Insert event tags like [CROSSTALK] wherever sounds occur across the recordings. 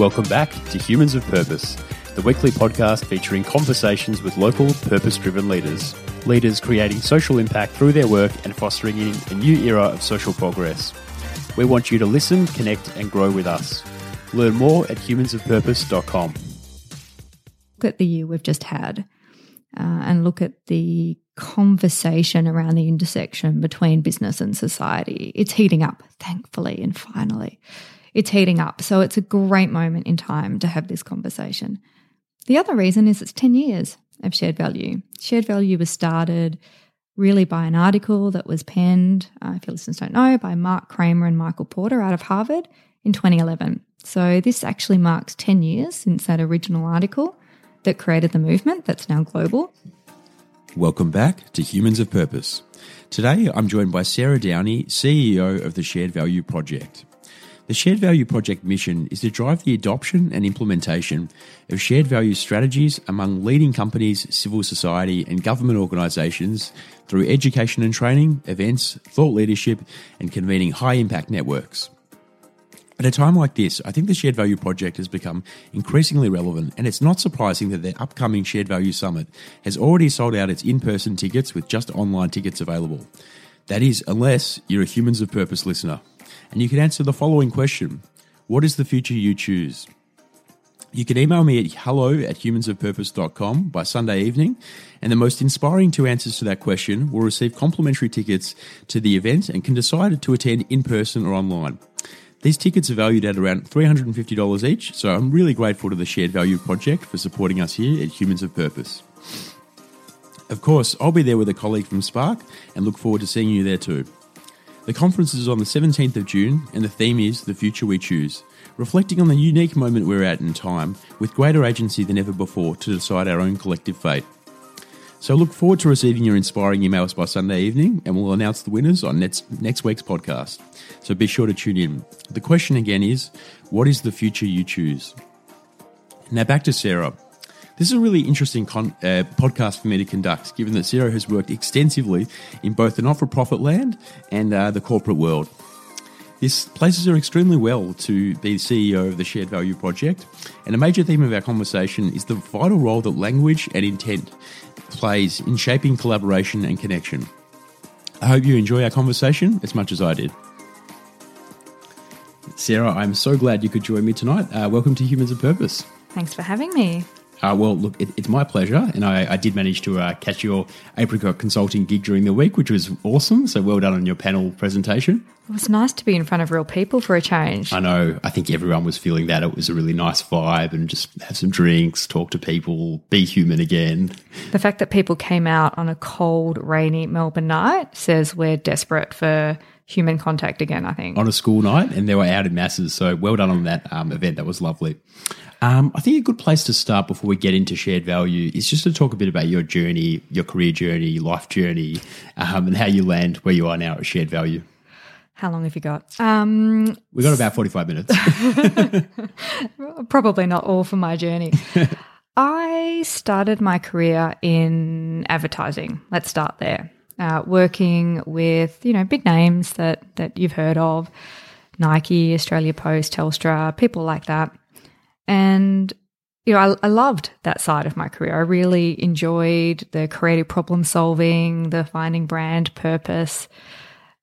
Welcome back to Humans of Purpose, the weekly podcast featuring conversations with local purpose driven leaders. Leaders creating social impact through their work and fostering in a new era of social progress. We want you to listen, connect, and grow with us. Learn more at humansofpurpose.com. Look at the year we've just had uh, and look at the conversation around the intersection between business and society. It's heating up, thankfully, and finally. It's heating up. So it's a great moment in time to have this conversation. The other reason is it's 10 years of shared value. Shared value was started really by an article that was penned, uh, if your listeners don't know, by Mark Kramer and Michael Porter out of Harvard in 2011. So this actually marks 10 years since that original article that created the movement that's now global. Welcome back to Humans of Purpose. Today I'm joined by Sarah Downie, CEO of the Shared Value Project. The Shared Value Project mission is to drive the adoption and implementation of shared value strategies among leading companies, civil society, and government organisations through education and training, events, thought leadership, and convening high impact networks. At a time like this, I think the Shared Value Project has become increasingly relevant, and it's not surprising that their upcoming Shared Value Summit has already sold out its in person tickets with just online tickets available. That is, unless you're a Humans of Purpose listener. And you can answer the following question What is the future you choose? You can email me at hello at humansofpurpose.com by Sunday evening, and the most inspiring two answers to that question will receive complimentary tickets to the event and can decide to attend in person or online. These tickets are valued at around $350 each, so I'm really grateful to the Shared Value Project for supporting us here at Humans of Purpose. Of course, I'll be there with a colleague from Spark and look forward to seeing you there too. The conference is on the 17th of June, and the theme is The Future We Choose, reflecting on the unique moment we're at in time with greater agency than ever before to decide our own collective fate. So look forward to receiving your inspiring emails by Sunday evening, and we'll announce the winners on next, next week's podcast. So be sure to tune in. The question again is what is the future you choose? Now back to Sarah. This is a really interesting con- uh, podcast for me to conduct, given that Sarah has worked extensively in both the not for profit land and uh, the corporate world. This places her extremely well to be CEO of the Shared Value Project, and a major theme of our conversation is the vital role that language and intent plays in shaping collaboration and connection. I hope you enjoy our conversation as much as I did. Sarah, I'm so glad you could join me tonight. Uh, welcome to Humans of Purpose. Thanks for having me. Uh, well, look, it, it's my pleasure, and I, I did manage to uh, catch your Apricot Consulting gig during the week, which was awesome. So well done on your panel presentation. It was nice to be in front of real people for a change. I know. I think everyone was feeling that. It was a really nice vibe, and just have some drinks, talk to people, be human again. The fact that people came out on a cold, rainy Melbourne night says we're desperate for human contact again, I think. On a school night, and they were out in masses. So well done on that um, event. That was lovely. Um, I think a good place to start before we get into shared value is just to talk a bit about your journey, your career journey, life journey, um, and how you land where you are now at shared value. How long have you got? Um, We've got about 45 minutes. [LAUGHS] probably not all for my journey. [LAUGHS] I started my career in advertising. Let's start there. Uh, working with you know big names that that you've heard of, Nike, Australia Post, Telstra, people like that. And you know, I, I, loved that side of my career. I really enjoyed the creative problem solving, the finding brand purpose.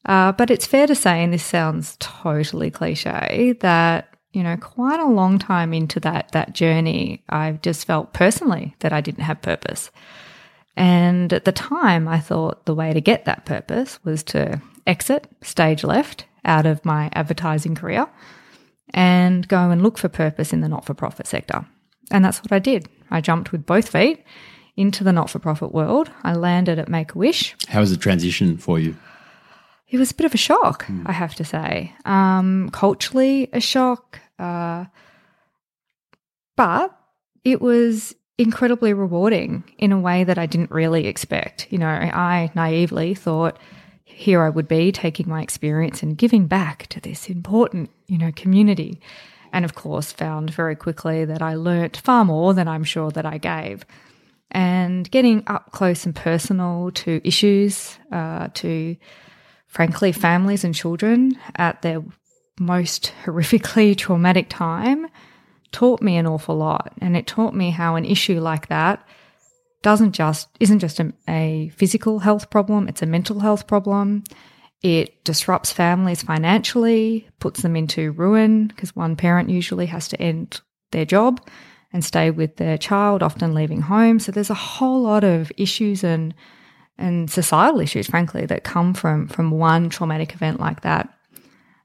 Uh, but it's fair to say, and this sounds totally cliche, that you know, quite a long time into that that journey, I just felt personally that I didn't have purpose. And at the time, I thought the way to get that purpose was to exit stage left out of my advertising career and go and look for purpose in the not for profit sector. And that's what I did. I jumped with both feet into the not for profit world. I landed at Make a Wish. How was the transition for you? It was a bit of a shock, mm. I have to say. Um, culturally, a shock. Uh, but it was incredibly rewarding in a way that I didn't really expect. You know, I naively thought here I would be taking my experience and giving back to this important, you know, community. And of course, found very quickly that I learnt far more than I'm sure that I gave. And getting up close and personal to issues, uh, to frankly, families and children at their most horrifically [LAUGHS] traumatic time taught me an awful lot. And it taught me how an issue like that doesn't just isn't just a, a physical health problem, it's a mental health problem. It disrupts families financially, puts them into ruin because one parent usually has to end their job and stay with their child, often leaving home. So there's a whole lot of issues and and societal issues, frankly, that come from from one traumatic event like that.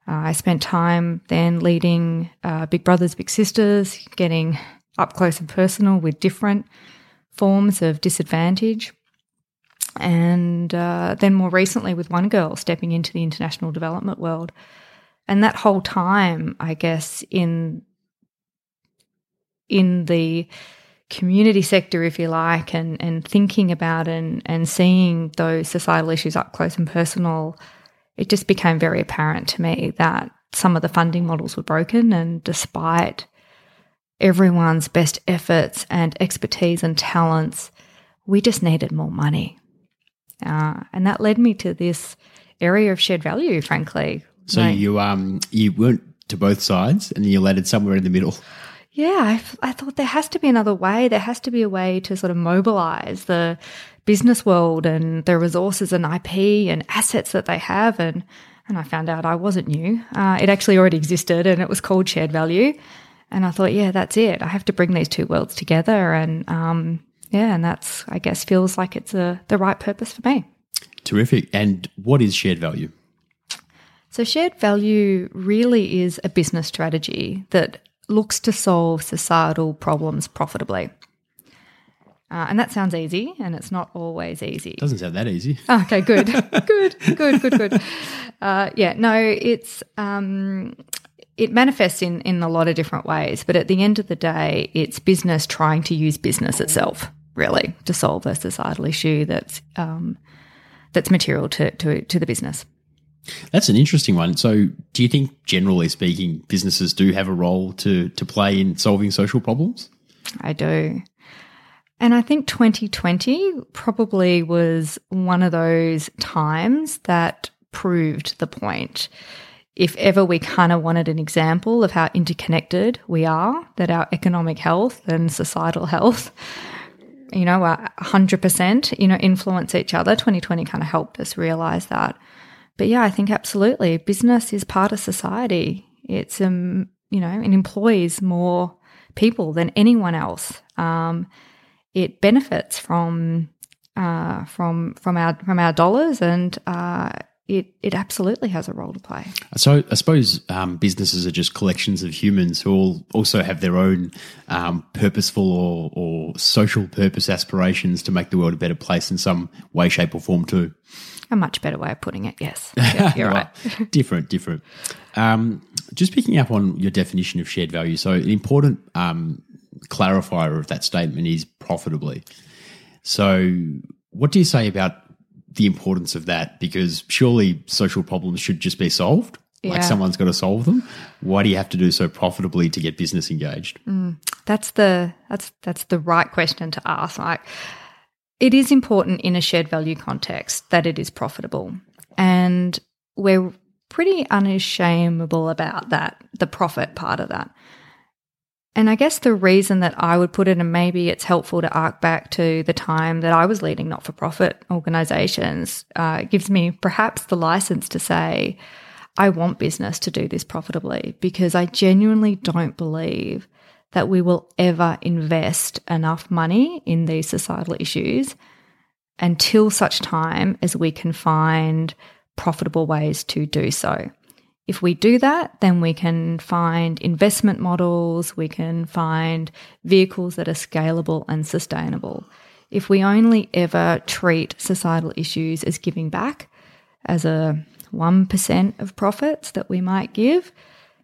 Uh, I spent time then leading uh, Big Brothers Big Sisters, getting up close and personal with different forms of disadvantage. And uh, then more recently with one girl stepping into the international development world. And that whole time, I guess, in in the community sector, if you like, and, and thinking about and, and seeing those societal issues up close and personal, it just became very apparent to me that some of the funding models were broken. And despite everyone's best efforts and expertise and talents, we just needed more money. Uh, and that led me to this area of shared value, frankly. So like, you um you went to both sides and you landed somewhere in the middle yeah, I, I thought there has to be another way. There has to be a way to sort of mobilize the business world and the resources and IP and assets that they have. And, and I found out I wasn't new. Uh, it actually already existed and it was called shared value. And I thought, yeah, that's it. I have to bring these two worlds together. And um, yeah, and that's, I guess, feels like it's a, the right purpose for me. Terrific. And what is shared value? So, shared value really is a business strategy that looks to solve societal problems profitably. Uh, and that sounds easy, and it's not always easy. Doesn't sound that easy. Okay, good, [LAUGHS] good, good, good, good. Uh, yeah, no, it's um, it manifests in in a lot of different ways, but at the end of the day, it's business trying to use business itself, really, to solve a societal issue that's um, that's material to, to to the business. That's an interesting one. So, do you think, generally speaking, businesses do have a role to to play in solving social problems? I do. And I think 2020 probably was one of those times that proved the point. If ever we kind of wanted an example of how interconnected we are, that our economic health and societal health, you know, are 100%, you know, influence each other, 2020 kind of helped us realize that. But yeah, I think absolutely. Business is part of society. It's um, you know, it employs more people than anyone else. Um, it benefits from uh, from from our from our dollars, and uh, it it absolutely has a role to play. So I suppose um, businesses are just collections of humans who all also have their own um, purposeful or, or social purpose aspirations to make the world a better place in some way, shape, or form too. A much better way of putting it, yes. [LAUGHS] Yeah, you're right. [LAUGHS] different, different. Um, just picking up on your definition of shared value. So, an important um, clarifier of that statement is profitably. So, what do you say about the importance of that? Because surely social problems should just be solved. Yeah. Like someone's got to solve them. Why do you have to do so profitably to get business engaged? Mm, that's the that's that's the right question to ask. Like it is important in a shared value context that it is profitable. And we're pretty unashamable about that, the profit part of that. And I guess the reason that I would put it, and maybe it's helpful to arc back to the time that I was leading not for profit organizations, uh, gives me perhaps the license to say, I want business to do this profitably because I genuinely don't believe that we will ever invest enough money in these societal issues until such time as we can find profitable ways to do so. If we do that, then we can find investment models, we can find vehicles that are scalable and sustainable. If we only ever treat societal issues as giving back, as a 1% of profits that we might give,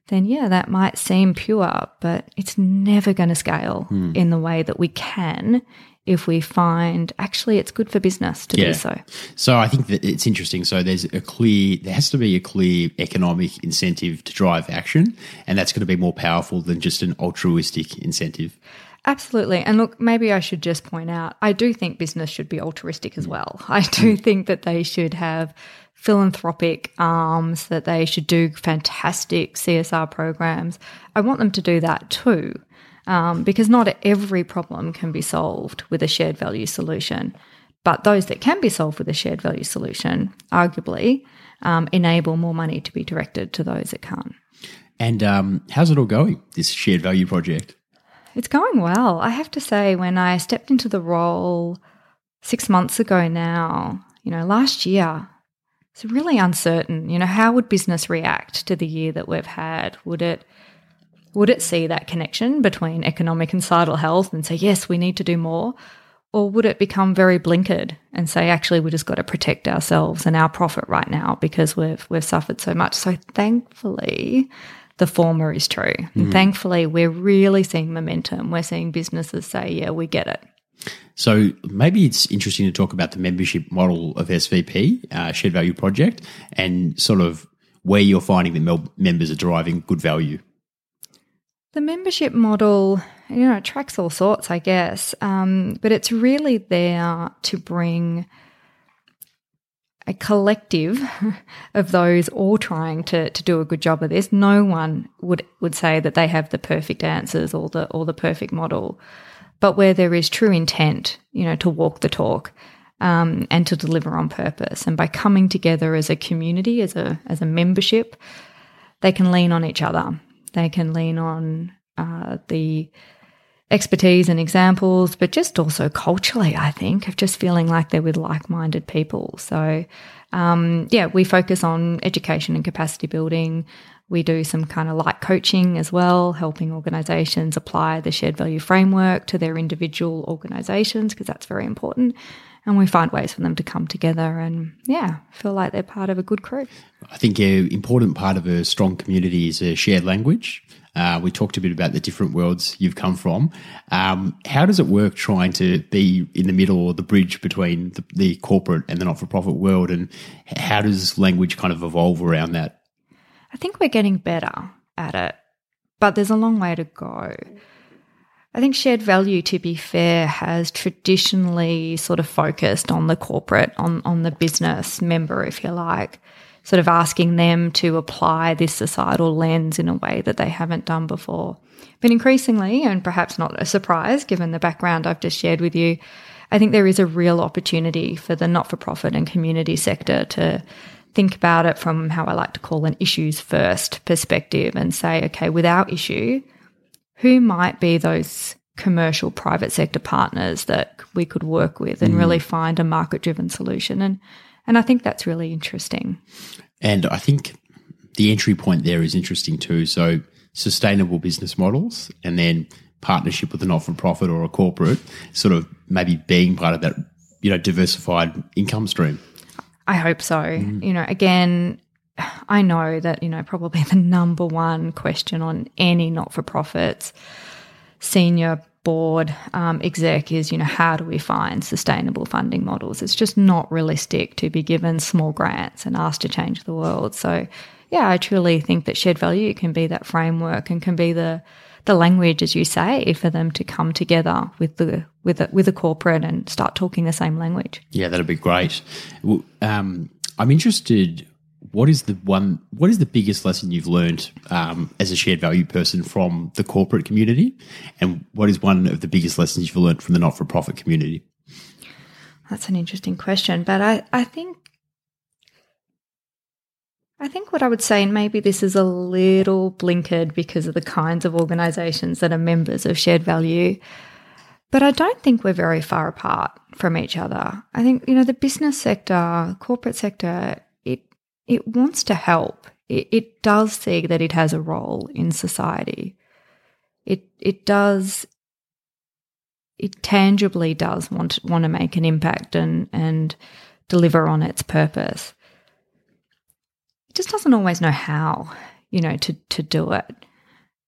then yeah, that might seem pure, but it's never going to scale mm. in the way that we can if we find actually it's good for business to yeah. do so. So I think that it's interesting. So there's a clear, there has to be a clear economic incentive to drive action, and that's going to be more powerful than just an altruistic incentive. Absolutely. And look, maybe I should just point out I do think business should be altruistic as well. I do hmm. think that they should have philanthropic arms, that they should do fantastic CSR programs. I want them to do that too, um, because not every problem can be solved with a shared value solution. But those that can be solved with a shared value solution, arguably, um, enable more money to be directed to those that can't. And um, how's it all going, this shared value project? It's going well. I have to say, when I stepped into the role six months ago now, you know, last year, it's really uncertain. You know, how would business react to the year that we've had? Would it would it see that connection between economic and societal health and say, yes, we need to do more? Or would it become very blinkered and say, actually, we just got to protect ourselves and our profit right now because we've we've suffered so much? So thankfully, the former is true. Mm. Thankfully, we're really seeing momentum. We're seeing businesses say, yeah, we get it. So maybe it's interesting to talk about the membership model of SVP, uh, Shared Value Project, and sort of where you're finding that members are deriving good value. The membership model, you know, it tracks all sorts, I guess, um, but it's really there to bring a collective [LAUGHS] of those all trying to, to do a good job of this. No one would would say that they have the perfect answers or the or the perfect model, but where there is true intent, you know, to walk the talk. Um, and to deliver on purpose. And by coming together as a community, as a as a membership, they can lean on each other. They can lean on uh, the expertise and examples, but just also culturally, I think, of just feeling like they're with like minded people. So, um, yeah, we focus on education and capacity building. We do some kind of light coaching as well, helping organizations apply the shared value framework to their individual organizations, because that's very important. And we find ways for them to come together and, yeah, feel like they're part of a good crew. I think an important part of a strong community is a shared language. Uh, we talked a bit about the different worlds you've come from. Um, how does it work trying to be in the middle or the bridge between the, the corporate and the not for profit world? And how does language kind of evolve around that? I think we're getting better at it, but there's a long way to go. I think shared value, to be fair, has traditionally sort of focused on the corporate, on, on the business member, if you like sort of asking them to apply this societal lens in a way that they haven't done before. But increasingly, and perhaps not a surprise given the background I've just shared with you, I think there is a real opportunity for the not for profit and community sector to think about it from how I like to call an issues first perspective and say, okay, with our issue, who might be those commercial private sector partners that we could work with and mm. really find a market driven solution? And and I think that's really interesting. And I think the entry point there is interesting too. So, sustainable business models and then partnership with a not for profit or a corporate, sort of maybe being part of that, you know, diversified income stream. I hope so. Mm. You know, again, I know that, you know, probably [LAUGHS] the number one question on any not for profits senior board um, exec is, you know, how do we find sustainable funding models? It's just not realistic to be given small grants and asked to change the world. So, yeah, I truly think that shared value can be that framework and can be the the language, as you say, for them to come together with the with a, with a corporate and start talking the same language. Yeah, that'd be great. Um, I'm interested what is the one what is the biggest lesson you've learned um, as a shared value person from the corporate community and what is one of the biggest lessons you've learned from the not-for-profit community that's an interesting question but i, I think I think what I would say, and maybe this is a little blinkered because of the kinds of organisations that are members of shared value, but I don't think we're very far apart from each other. I think, you know, the business sector, corporate sector it it wants to help. It, it does see that it has a role in society. It it does it tangibly does want want to make an impact and and deliver on its purpose. Just doesn't always know how, you know, to to do it.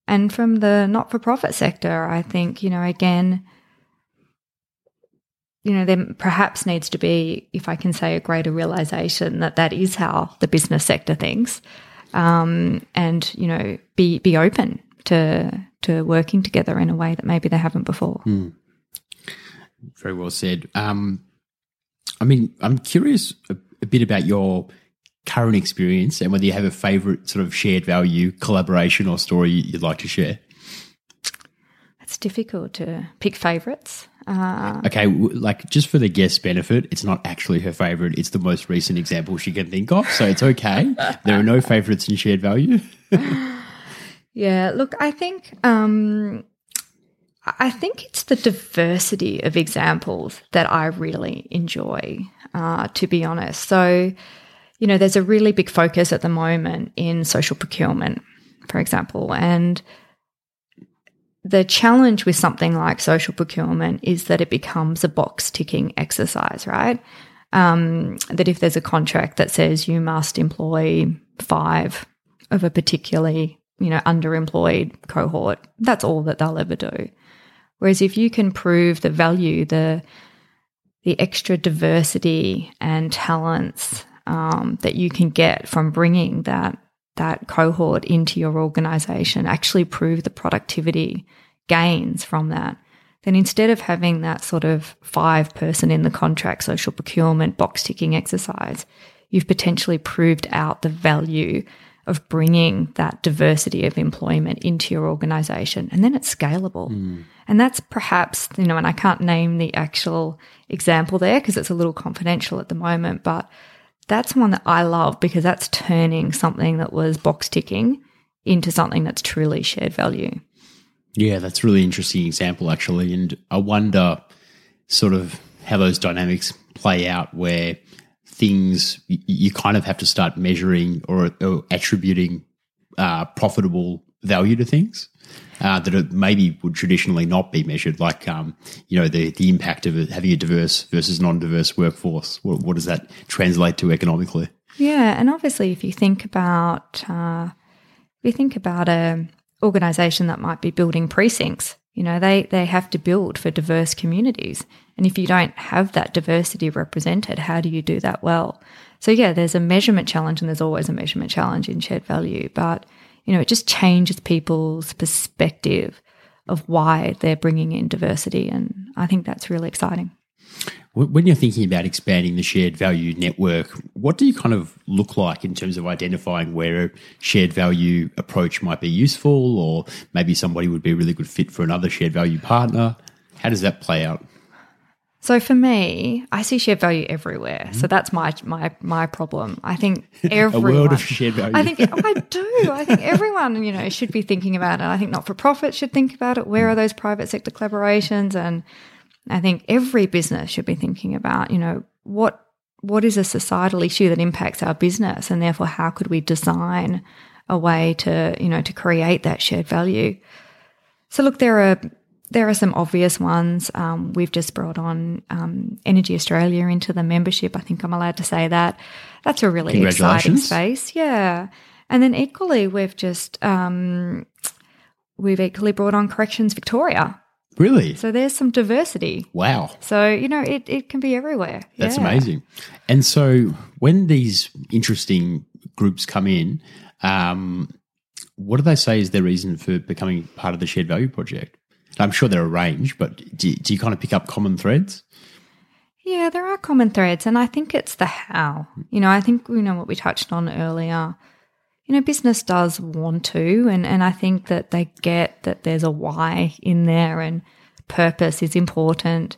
And from the not for profit sector, I think, you know, again, you know, there perhaps needs to be, if I can say, a greater realization that that is how the business sector thinks, um, and you know, be be open to to working together in a way that maybe they haven't before. Mm. Very well said. Um, I mean, I'm curious a, a, bit about your current experience and whether you have a favorite sort of shared value, collaboration, or story you'd like to share. It's difficult to pick favorites. Uh, Okay, like just for the guest benefit, it's not actually her favorite. It's the most recent example she can think of, so it's okay. [LAUGHS] there are no favorites in shared value. [LAUGHS] Yeah, look, I think um, I think it's the diversity of examples that I really enjoy, uh, to be honest. So, you know, there's a really big focus at the moment in social procurement, for example, and the challenge with something like social procurement is that it becomes a box ticking exercise, right? Um, that if there's a contract that says you must employ five of a particularly you know underemployed cohort, that's all that they'll ever do. Whereas if you can prove the value, the the extra diversity and talents um, that you can get from bringing that that cohort into your organization, actually prove the productivity gains from that, then instead of having that sort of five person in the contract social procurement box ticking exercise, you've potentially proved out the value of bringing that diversity of employment into your organization and then it's scalable. And that's perhaps, you know, and I can't name the actual example there because it's a little confidential at the moment, but that's one that I love because that's turning something that was box ticking into something that's truly shared value. Yeah, that's a really interesting example, actually. And I wonder sort of how those dynamics play out where things you kind of have to start measuring or, or attributing uh, profitable value to things. Uh, that maybe would traditionally not be measured, like um, you know the the impact of having a diverse versus non-diverse workforce. What, what does that translate to economically? Yeah, and obviously, if you think about uh, if you think about a organization that might be building precincts, you know, they they have to build for diverse communities, and if you don't have that diversity represented, how do you do that well? So yeah, there's a measurement challenge, and there's always a measurement challenge in shared value, but you know, it just changes people's perspective of why they're bringing in diversity, and I think that's really exciting. When you're thinking about expanding the shared value network, what do you kind of look like in terms of identifying where a shared value approach might be useful, or maybe somebody would be a really good fit for another shared value partner? How does that play out? So for me, I see shared value everywhere. So hmm? that's my my my problem. I think everyone. [LAUGHS] A world of shared value. I think I do. I think everyone, you know, should be thinking about it. I think not for profit should think about it. Where hmm. are those private sector collaborations? And I think every business should be thinking about, you know, what what is a societal issue that impacts our business, and therefore how could we design a way to, you know, to create that shared value. So look, there are there are some obvious ones. Um, we've just brought on um, Energy Australia into the membership. I think I'm allowed to say that. That's a really exciting space. Yeah. And then equally, we've just um, we've equally brought on Corrections Victoria. Really? So there's some diversity. Wow. So you know, it, it can be everywhere. That's Yeah. amazing. And so when these interesting groups come in, um, what do they say is their reason for becoming part of the Shared Value Project? I'm sure there are a range, but do, do you kind of pick up common threads? Yeah, there are common threads, and I think it's the how. You know, I think you know what we touched on earlier. You know, business does want to, and and I think that they get that there's a why in there, and purpose is important.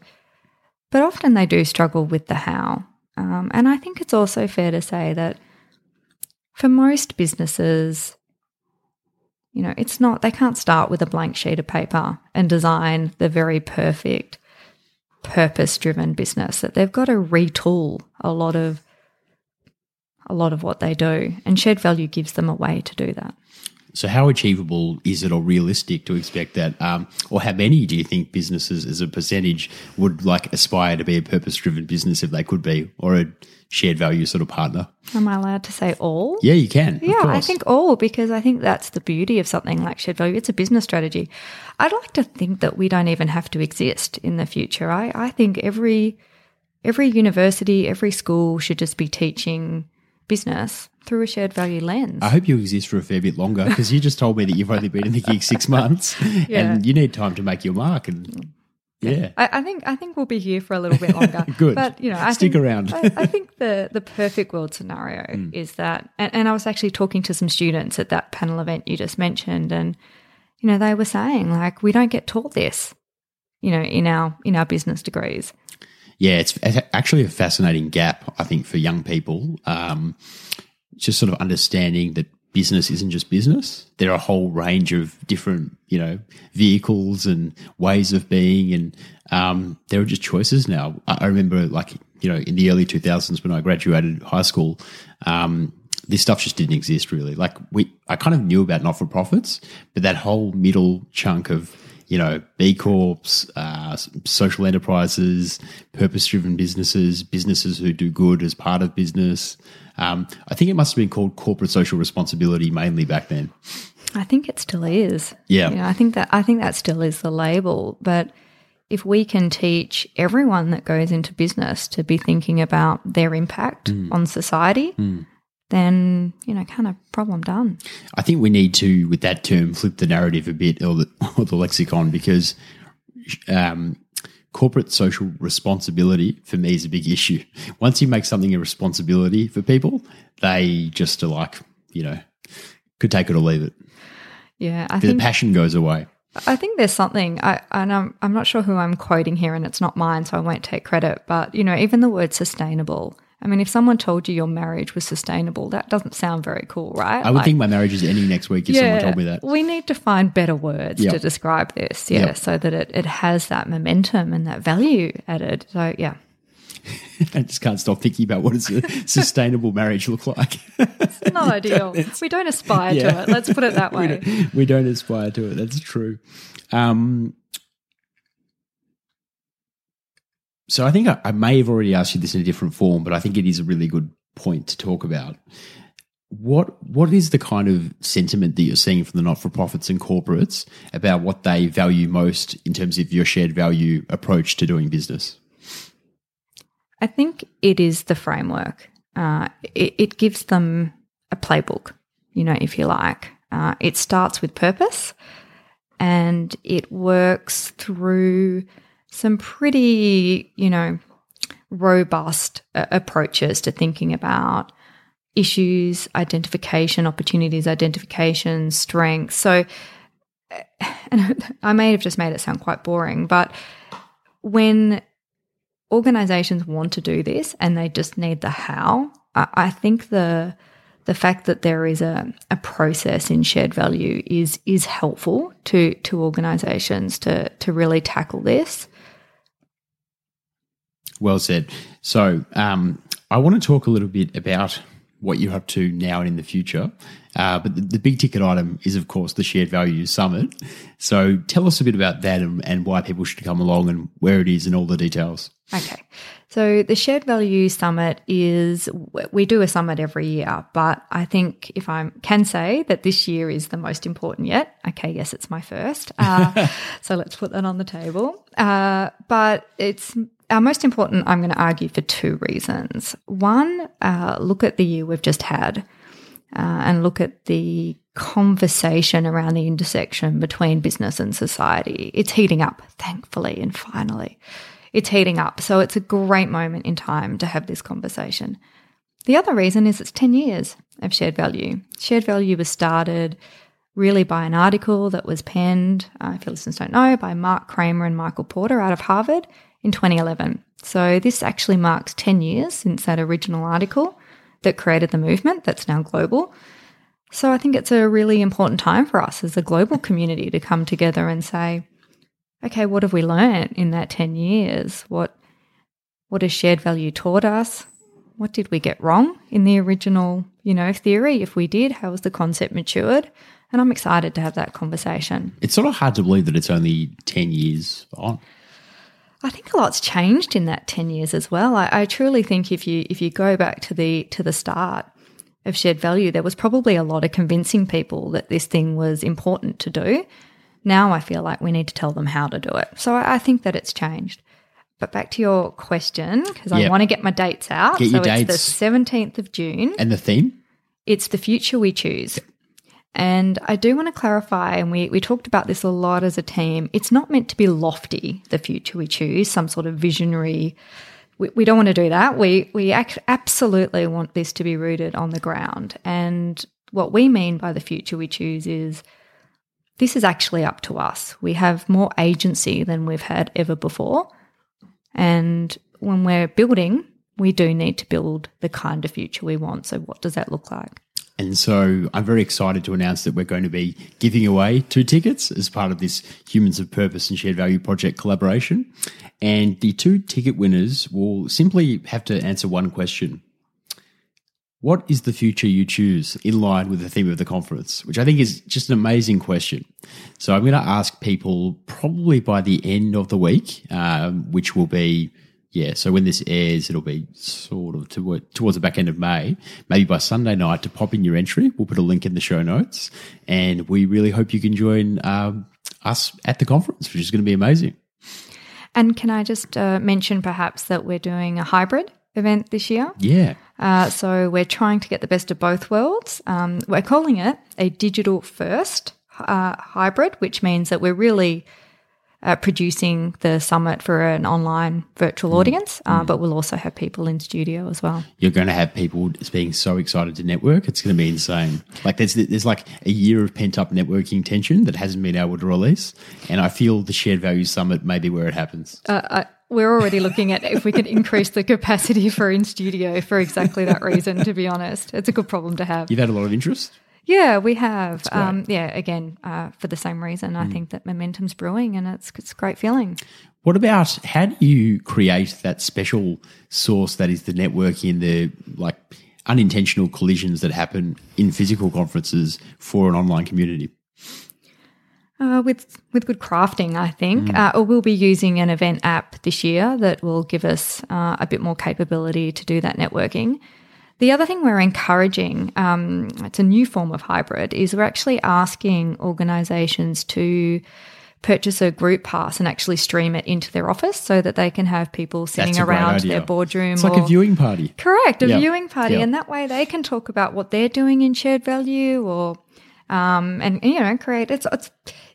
But often they do struggle with the how, um, and I think it's also fair to say that for most businesses, you know, it's not they can't start with a blank sheet of paper and design the very perfect purpose driven business that they've got to retool a lot of a lot of what they do and shared value gives them a way to do that. So, how achievable is it or realistic to expect that, um, or how many do you think businesses as a percentage would like aspire to be a purpose driven business if they could be, or a shared value sort of partner? am i allowed to say all Yeah, you can. yeah i think all because i think that's the beauty of something like shared value it's a business strategy i'd like to think that we don't even have to exist in the future i, I think every every university every school should just be teaching business through a shared value lens I hope you exist for a fair bit longer because you just told me that you've only been in the gig six months [LAUGHS] Yeah. and you need time to make your mark. And Yeah. I, I think I think we'll be here for a little bit longer. [LAUGHS] Good. but you know, I Stick think, around. I, I think the the perfect world scenario [LAUGHS] is that, and, and I was actually talking to some students at that panel event you just mentioned, and you know, they were saying like we don't get taught this, you know, in our in our business degrees. Yeah, it's actually a fascinating gap, I think, for young people. Um, just sort of understanding that business isn't just business. There are a whole range of different, you know, vehicles and ways of being, and um, there are just choices now. I, remember, like, you know, in the early 2000s when I graduated high school, um, this stuff just didn't exist really. Like, we, I kind of knew about not for profits, but that whole middle chunk of you know, B Corps, uh, social enterprises, purpose driven businesses, businesses who do good as part of business. Um, I think it must have been called corporate social responsibility mainly back then. I think it still is. Yeah. You know, I think that I think that still is the label. But if we can teach everyone that goes into business to be thinking about their impact on society, then you know, kind of problem done. I think we need to, with that term, flip the narrative a bit or the, [LAUGHS] or the lexicon because um, corporate social responsibility for me is a big issue. Once you make something a responsibility for people, they just are like, you know, could take it or leave it. Yeah, I The think passion goes away. I think there's something, I, and I'm, I'm not sure who I'm quoting here, and it's not mine, so I won't take credit. But you know, even the word sustainable. I mean, if someone told you your marriage was sustainable, that doesn't sound very cool, right? I would Like- think my marriage is ending next week if someone told me that. We need to find better words Yep. to describe this, yeah, Yep. so that it, it has that momentum and that value added. So, yeah, [LAUGHS] I just can't stop thinking about what does a [LAUGHS] sustainable marriage look like. it's not [LAUGHS] ideal. We don't aspire Yeah. to it. Let's put it that we, way. don't, we don't aspire to it. That's true. Um, so I think I, I may have already asked you this in a different form, but I think it is a really good point to talk about. What what is the kind of sentiment that you're seeing from the not for profits and corporates about what they value most in terms of your shared value approach to doing business? I think it is the framework. Uh, it, it gives them a playbook, you know, if you like. Uh, it starts with purpose and it works through some pretty, you know, robust uh, approaches to thinking about issues, identification, opportunities, identification, strengths. So, [LAUGHS] and I may have just made it sound quite boring, but when organizations want to do this and they just need the how, I, I think the the fact that there is a, a process in shared value is is helpful to to organizations to to really tackle this. Well said. So, um, I want to talk a little bit about what you're up to now and in the future. Uh, but the, the big ticket item is, of course, the Shared Value Summit. So, tell us a bit about that and, and why people should come along and where it is and all the details. Okay. So the Shared Value Summit is we do a summit every year, but I think if I can say that this year is the most important yet. Okay, yes, it's my first. Uh, [LAUGHS] so let's put that on the table. Uh, but it's our most important, I'm going to argue, for two reasons. One, uh, look at the year we've just had uh, and look at the conversation around the intersection between business and society. It's heating up, thankfully, and finally. It's heating up. So it's a great moment in time to have this conversation. The other reason is it's 10 years of shared value. Shared value was started really by an article that was penned, uh, if your listeners don't know, by Mark Kramer and Michael Porter out of Harvard in 2011. So this actually marks 10 years since that original article that created the movement that's now global. So I think it's a really important time for us as a global community to come together and say, okay, what have we learned in that 10 years? What what has shared value taught us? What did we get wrong in the original, you know, theory? If we did, how has the concept matured? And I'm excited to have that conversation. It's sort of hard to believe that it's only 10 years on. I think a lot's changed in that 10 years as well. I, I truly think if you if you go back to the to the start of shared value, there was probably a lot of convincing people that this thing was important to do. Now I feel like we need to tell them how to do it. So I, I think that it's changed. But back to your question, because I want to get my dates out. Get so your it's dates. the 17th of June. And the theme? It's the future we choose. And I do want to clarify, and we, we talked about this a lot as a team. It's not meant to be lofty, the future we choose, some sort of visionary. We, we don't want to do that. We, we ac- absolutely want this to be rooted on the ground. And what we mean by the future we choose is this is actually up to us. We have more agency than we've had ever before. And when we're building, we do need to build the kind of future we want. So, what does that look like? And so I'm very excited to announce that we're going to be giving away two tickets as part of this Humans of Purpose and Shared Value Project collaboration. And the two ticket winners will simply have to answer one question. What is the future you choose in line with the theme of the conference? Which I think is just an amazing question. So I'm going to ask people probably by the end of the week, um, which will be yeah, so when this airs, it'll be sort of towards the back end of May. Maybe by Sunday night to pop in your entry. We'll put a link in the show notes, and we really hope you can join um, us at the conference, which is going to be amazing. And can I just uh, mention perhaps that we're doing a hybrid event this year? Yeah. Uh, so we're trying to get the best of both worlds. Um, we're calling it a digital first uh, hybrid, which means that we're really uh, producing the summit for an online virtual mm. audience, uh, mm. but we'll also have people in studio as well. You're going to have people being so excited to network; it's going to be insane. Like there's there's like a year of pent up networking tension that hasn't been able to release, and I feel the shared value summit may be where it happens. Uh, I, we're already looking at if we could increase the capacity for in studio for exactly that reason. To be honest, it's a good problem to have. You've had a lot of interest. Yeah, we have. Um, yeah, again, uh, for the same reason, I mm. think that momentum's brewing and it's, it's a great feeling. What about how do you create that special source that is the networking, the like unintentional collisions that happen in physical conferences for an online community? Uh, with with good crafting, I think. Mm. Uh, we'll be using an event app this year that will give us uh, a bit more capability to do that networking. The other thing we're encouraging, um, it's a new form of hybrid, is we're actually asking organisations to purchase a group pass and actually stream it into their office so that they can have people sitting around their boardroom. It's like or, a viewing party. Correct, a yep. viewing party. Yep. And that way they can talk about what they're doing in shared value or um, and you know create it's, it's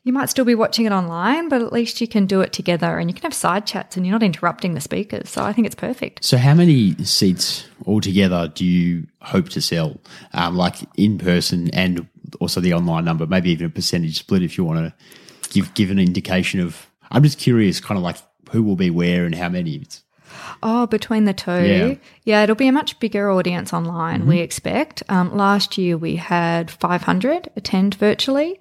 you might still be watching it online, but at least you can do it together and you can have side chats and you're not interrupting the speakers. So I think it's perfect. So, how many seats altogether do you hope to sell, um, like in person and also the online number? Maybe even a percentage split if you want to give give an indication of. I'm just curious, kind of like who will be where and how many. Oh, between the two. Yeah. yeah, it'll be a much bigger audience online, mm-hmm. we expect. Um, last year we had 500 attend virtually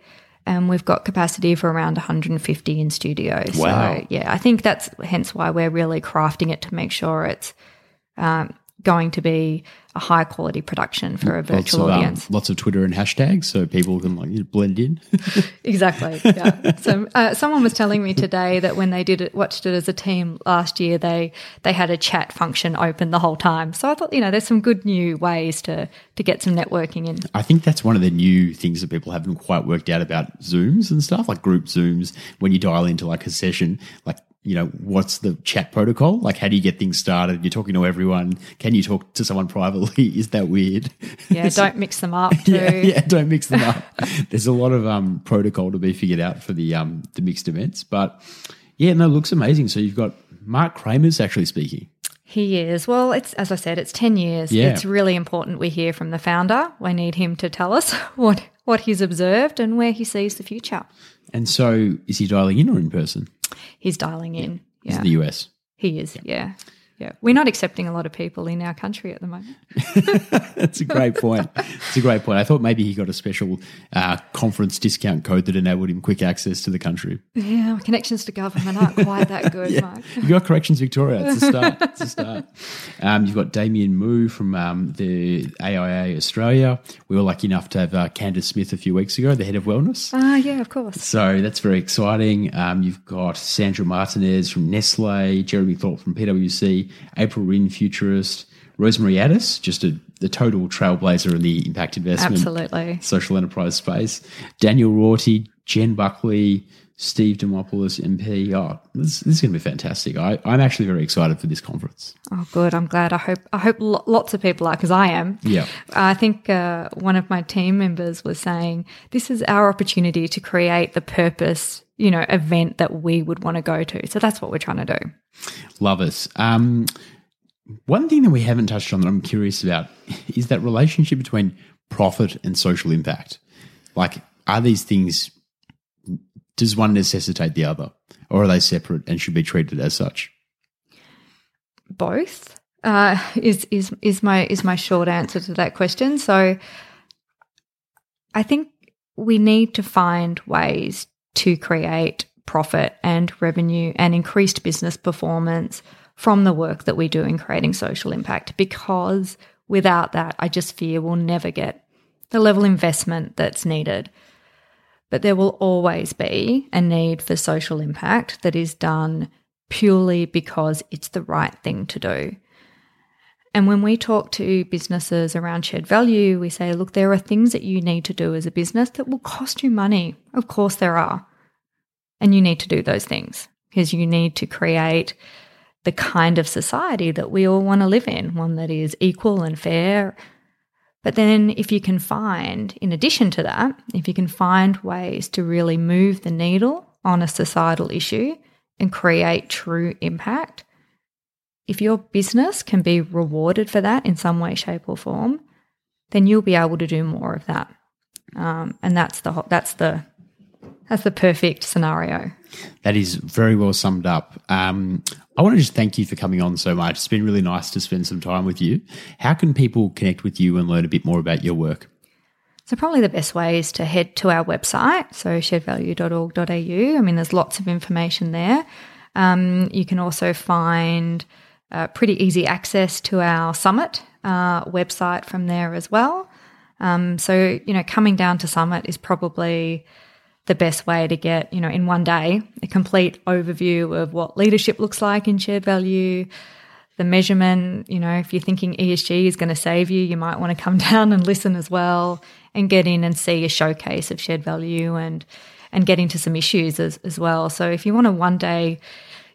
and we've got capacity for around 150 in studio. Wow. So yeah, I think that's hence why we're really crafting it to make sure it's um, going to be a high quality production for a virtual lots of, audience. Um, lots of Twitter and hashtags so people can like blend in. [LAUGHS] exactly. Yeah. so uh, someone was telling me today that when they did it, watched it as a team last year, they they had a chat function open the whole time. So I thought, you know, there's some good new ways to to get some networking in. I think that's one of the new things that people haven't quite worked out about Zooms and stuff, like group Zooms. When you dial into like a session, like you know, what's the chat protocol? Like, how do you get things started? You're talking to everyone. Can you talk to someone privately? [LAUGHS] Is that weird? [LAUGHS] [LAUGHS] Yeah, don't mix them up. Too. yeah, yeah, don't mix them up. There's a lot of um, protocol to be figured out for the um, the mixed events, but yeah, no, looks amazing. So you've got Mark Kramer's actually speaking. He is. Well, it's as I said, it's ten years. Yeah. It's really important we hear from the founder. We need him to tell us what what he's observed and where he sees the future. And so, is he dialing in or in person? He's dialing in. Yeah. He's the US. He is, yeah. yeah. Yeah, we're not accepting a lot of people in our country at the moment. [LAUGHS] That's a great point. It's a great point. I thought maybe he got a special uh, conference discount code that enabled him quick access to the country. Yeah, connections to government aren't quite that [LAUGHS] good, yeah. Mark. You got Corrections Victoria. It's a start. [LAUGHS] It's a start. Um, you've got Damien Mu from um, the AIA Australia. We were lucky enough to have uh, Candace Smith a few weeks ago, the head of wellness. Ah, uh, yeah, of course. So that's very exciting. Um, you've got Sandra Martinez from Nestle, Jeremy Thorpe from PwC. April Rinne, futurist. Rosemary Addis, just a, the total trailblazer in the impact investment Absolutely. social enterprise space. Daniel Rorty, Jen Buckley, Steve Dimopoulos, MP. Oh, this, this is going to be fantastic. I, I'm actually very excited for this conference. Oh, good. I'm glad. I hope I hope lo- lots of people are because I am. Yeah. I think uh, one of my team members was saying this is our opportunity to create the purpose, you know, event that we would want to go to. So that's what we're trying to do. Love us. Um, one thing that we haven't touched on that I'm curious about is that relationship between profit and social impact. Like, are these things, does one necessitate the other, or are they separate and should be treated as such? Both uh, is is is my is my short answer to that question. So, I think we need to find ways to create profit and revenue and increased business performance from the work that we do in creating social impact because without that, I just fear we'll never get the level investment that's needed. But there will always be a need for social impact that is done purely because it's the right thing to do. And when we talk to businesses around shared value, we say, look, there are things that you need to do as a business that will cost you money. Of course, there are. And you need to do those things because you need to create the kind of society that we all want to live in, one that is equal and fair. But then, if you can find, in addition to that, if you can find ways to really move the needle on a societal issue and create true impact, if your business can be rewarded for that in some way, shape, or form, then you'll be able to do more of that. Um, and that's the that's the that's the perfect scenario. That is very well summed up. Um, I want to just thank you for coming on so much. It's been really nice to spend some time with you. How can people connect with you and learn a bit more about your work? So, probably the best way is to head to our website, so sharedvalue.org.au. I mean, there's lots of information there. Um, you can also find uh, pretty easy access to our summit uh, website from there as well. Um, so, you know, coming down to summit is probably the best way to get, you know, in one day, a complete overview of what leadership looks like in shared value, the measurement, you know, if you're thinking ESG is going to save you, you might want to come [LAUGHS] down and listen as well and get in and see a showcase of shared value and and get into some issues as, as well. So if you want a one day,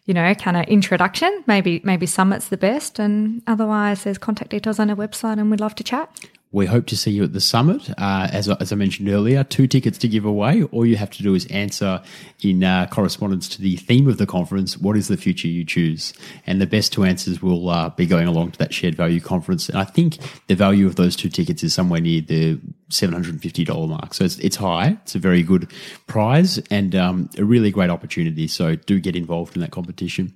you know, kind of introduction, maybe maybe summit's the best and otherwise there's contact details on our website and we'd love to chat. We hope to see you at the summit. Uh, as, as I mentioned earlier, two tickets to give away. All you have to do is answer in uh, correspondence to the theme of the conference what is the future you choose? And the best two answers will uh, be going along to that shared value conference. And I think the value of those two tickets is somewhere near the $750 mark. So it's, it's high. It's a very good prize and um, a really great opportunity. So do get involved in that competition.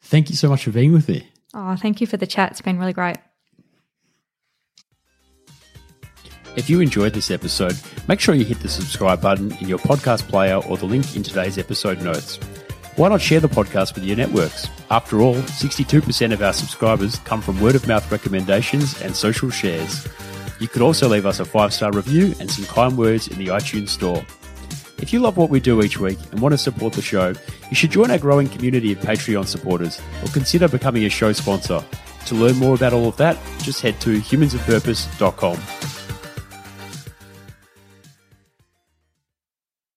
Thank you so much for being with me. Oh, thank you for the chat. It's been really great. If you enjoyed this episode, make sure you hit the subscribe button in your podcast player or the link in today's episode notes. Why not share the podcast with your networks? After all, 62% of our subscribers come from word of mouth recommendations and social shares. You could also leave us a five star review and some kind words in the iTunes store. If you love what we do each week and want to support the show, you should join our growing community of Patreon supporters or consider becoming a show sponsor. To learn more about all of that, just head to humansofpurpose.com.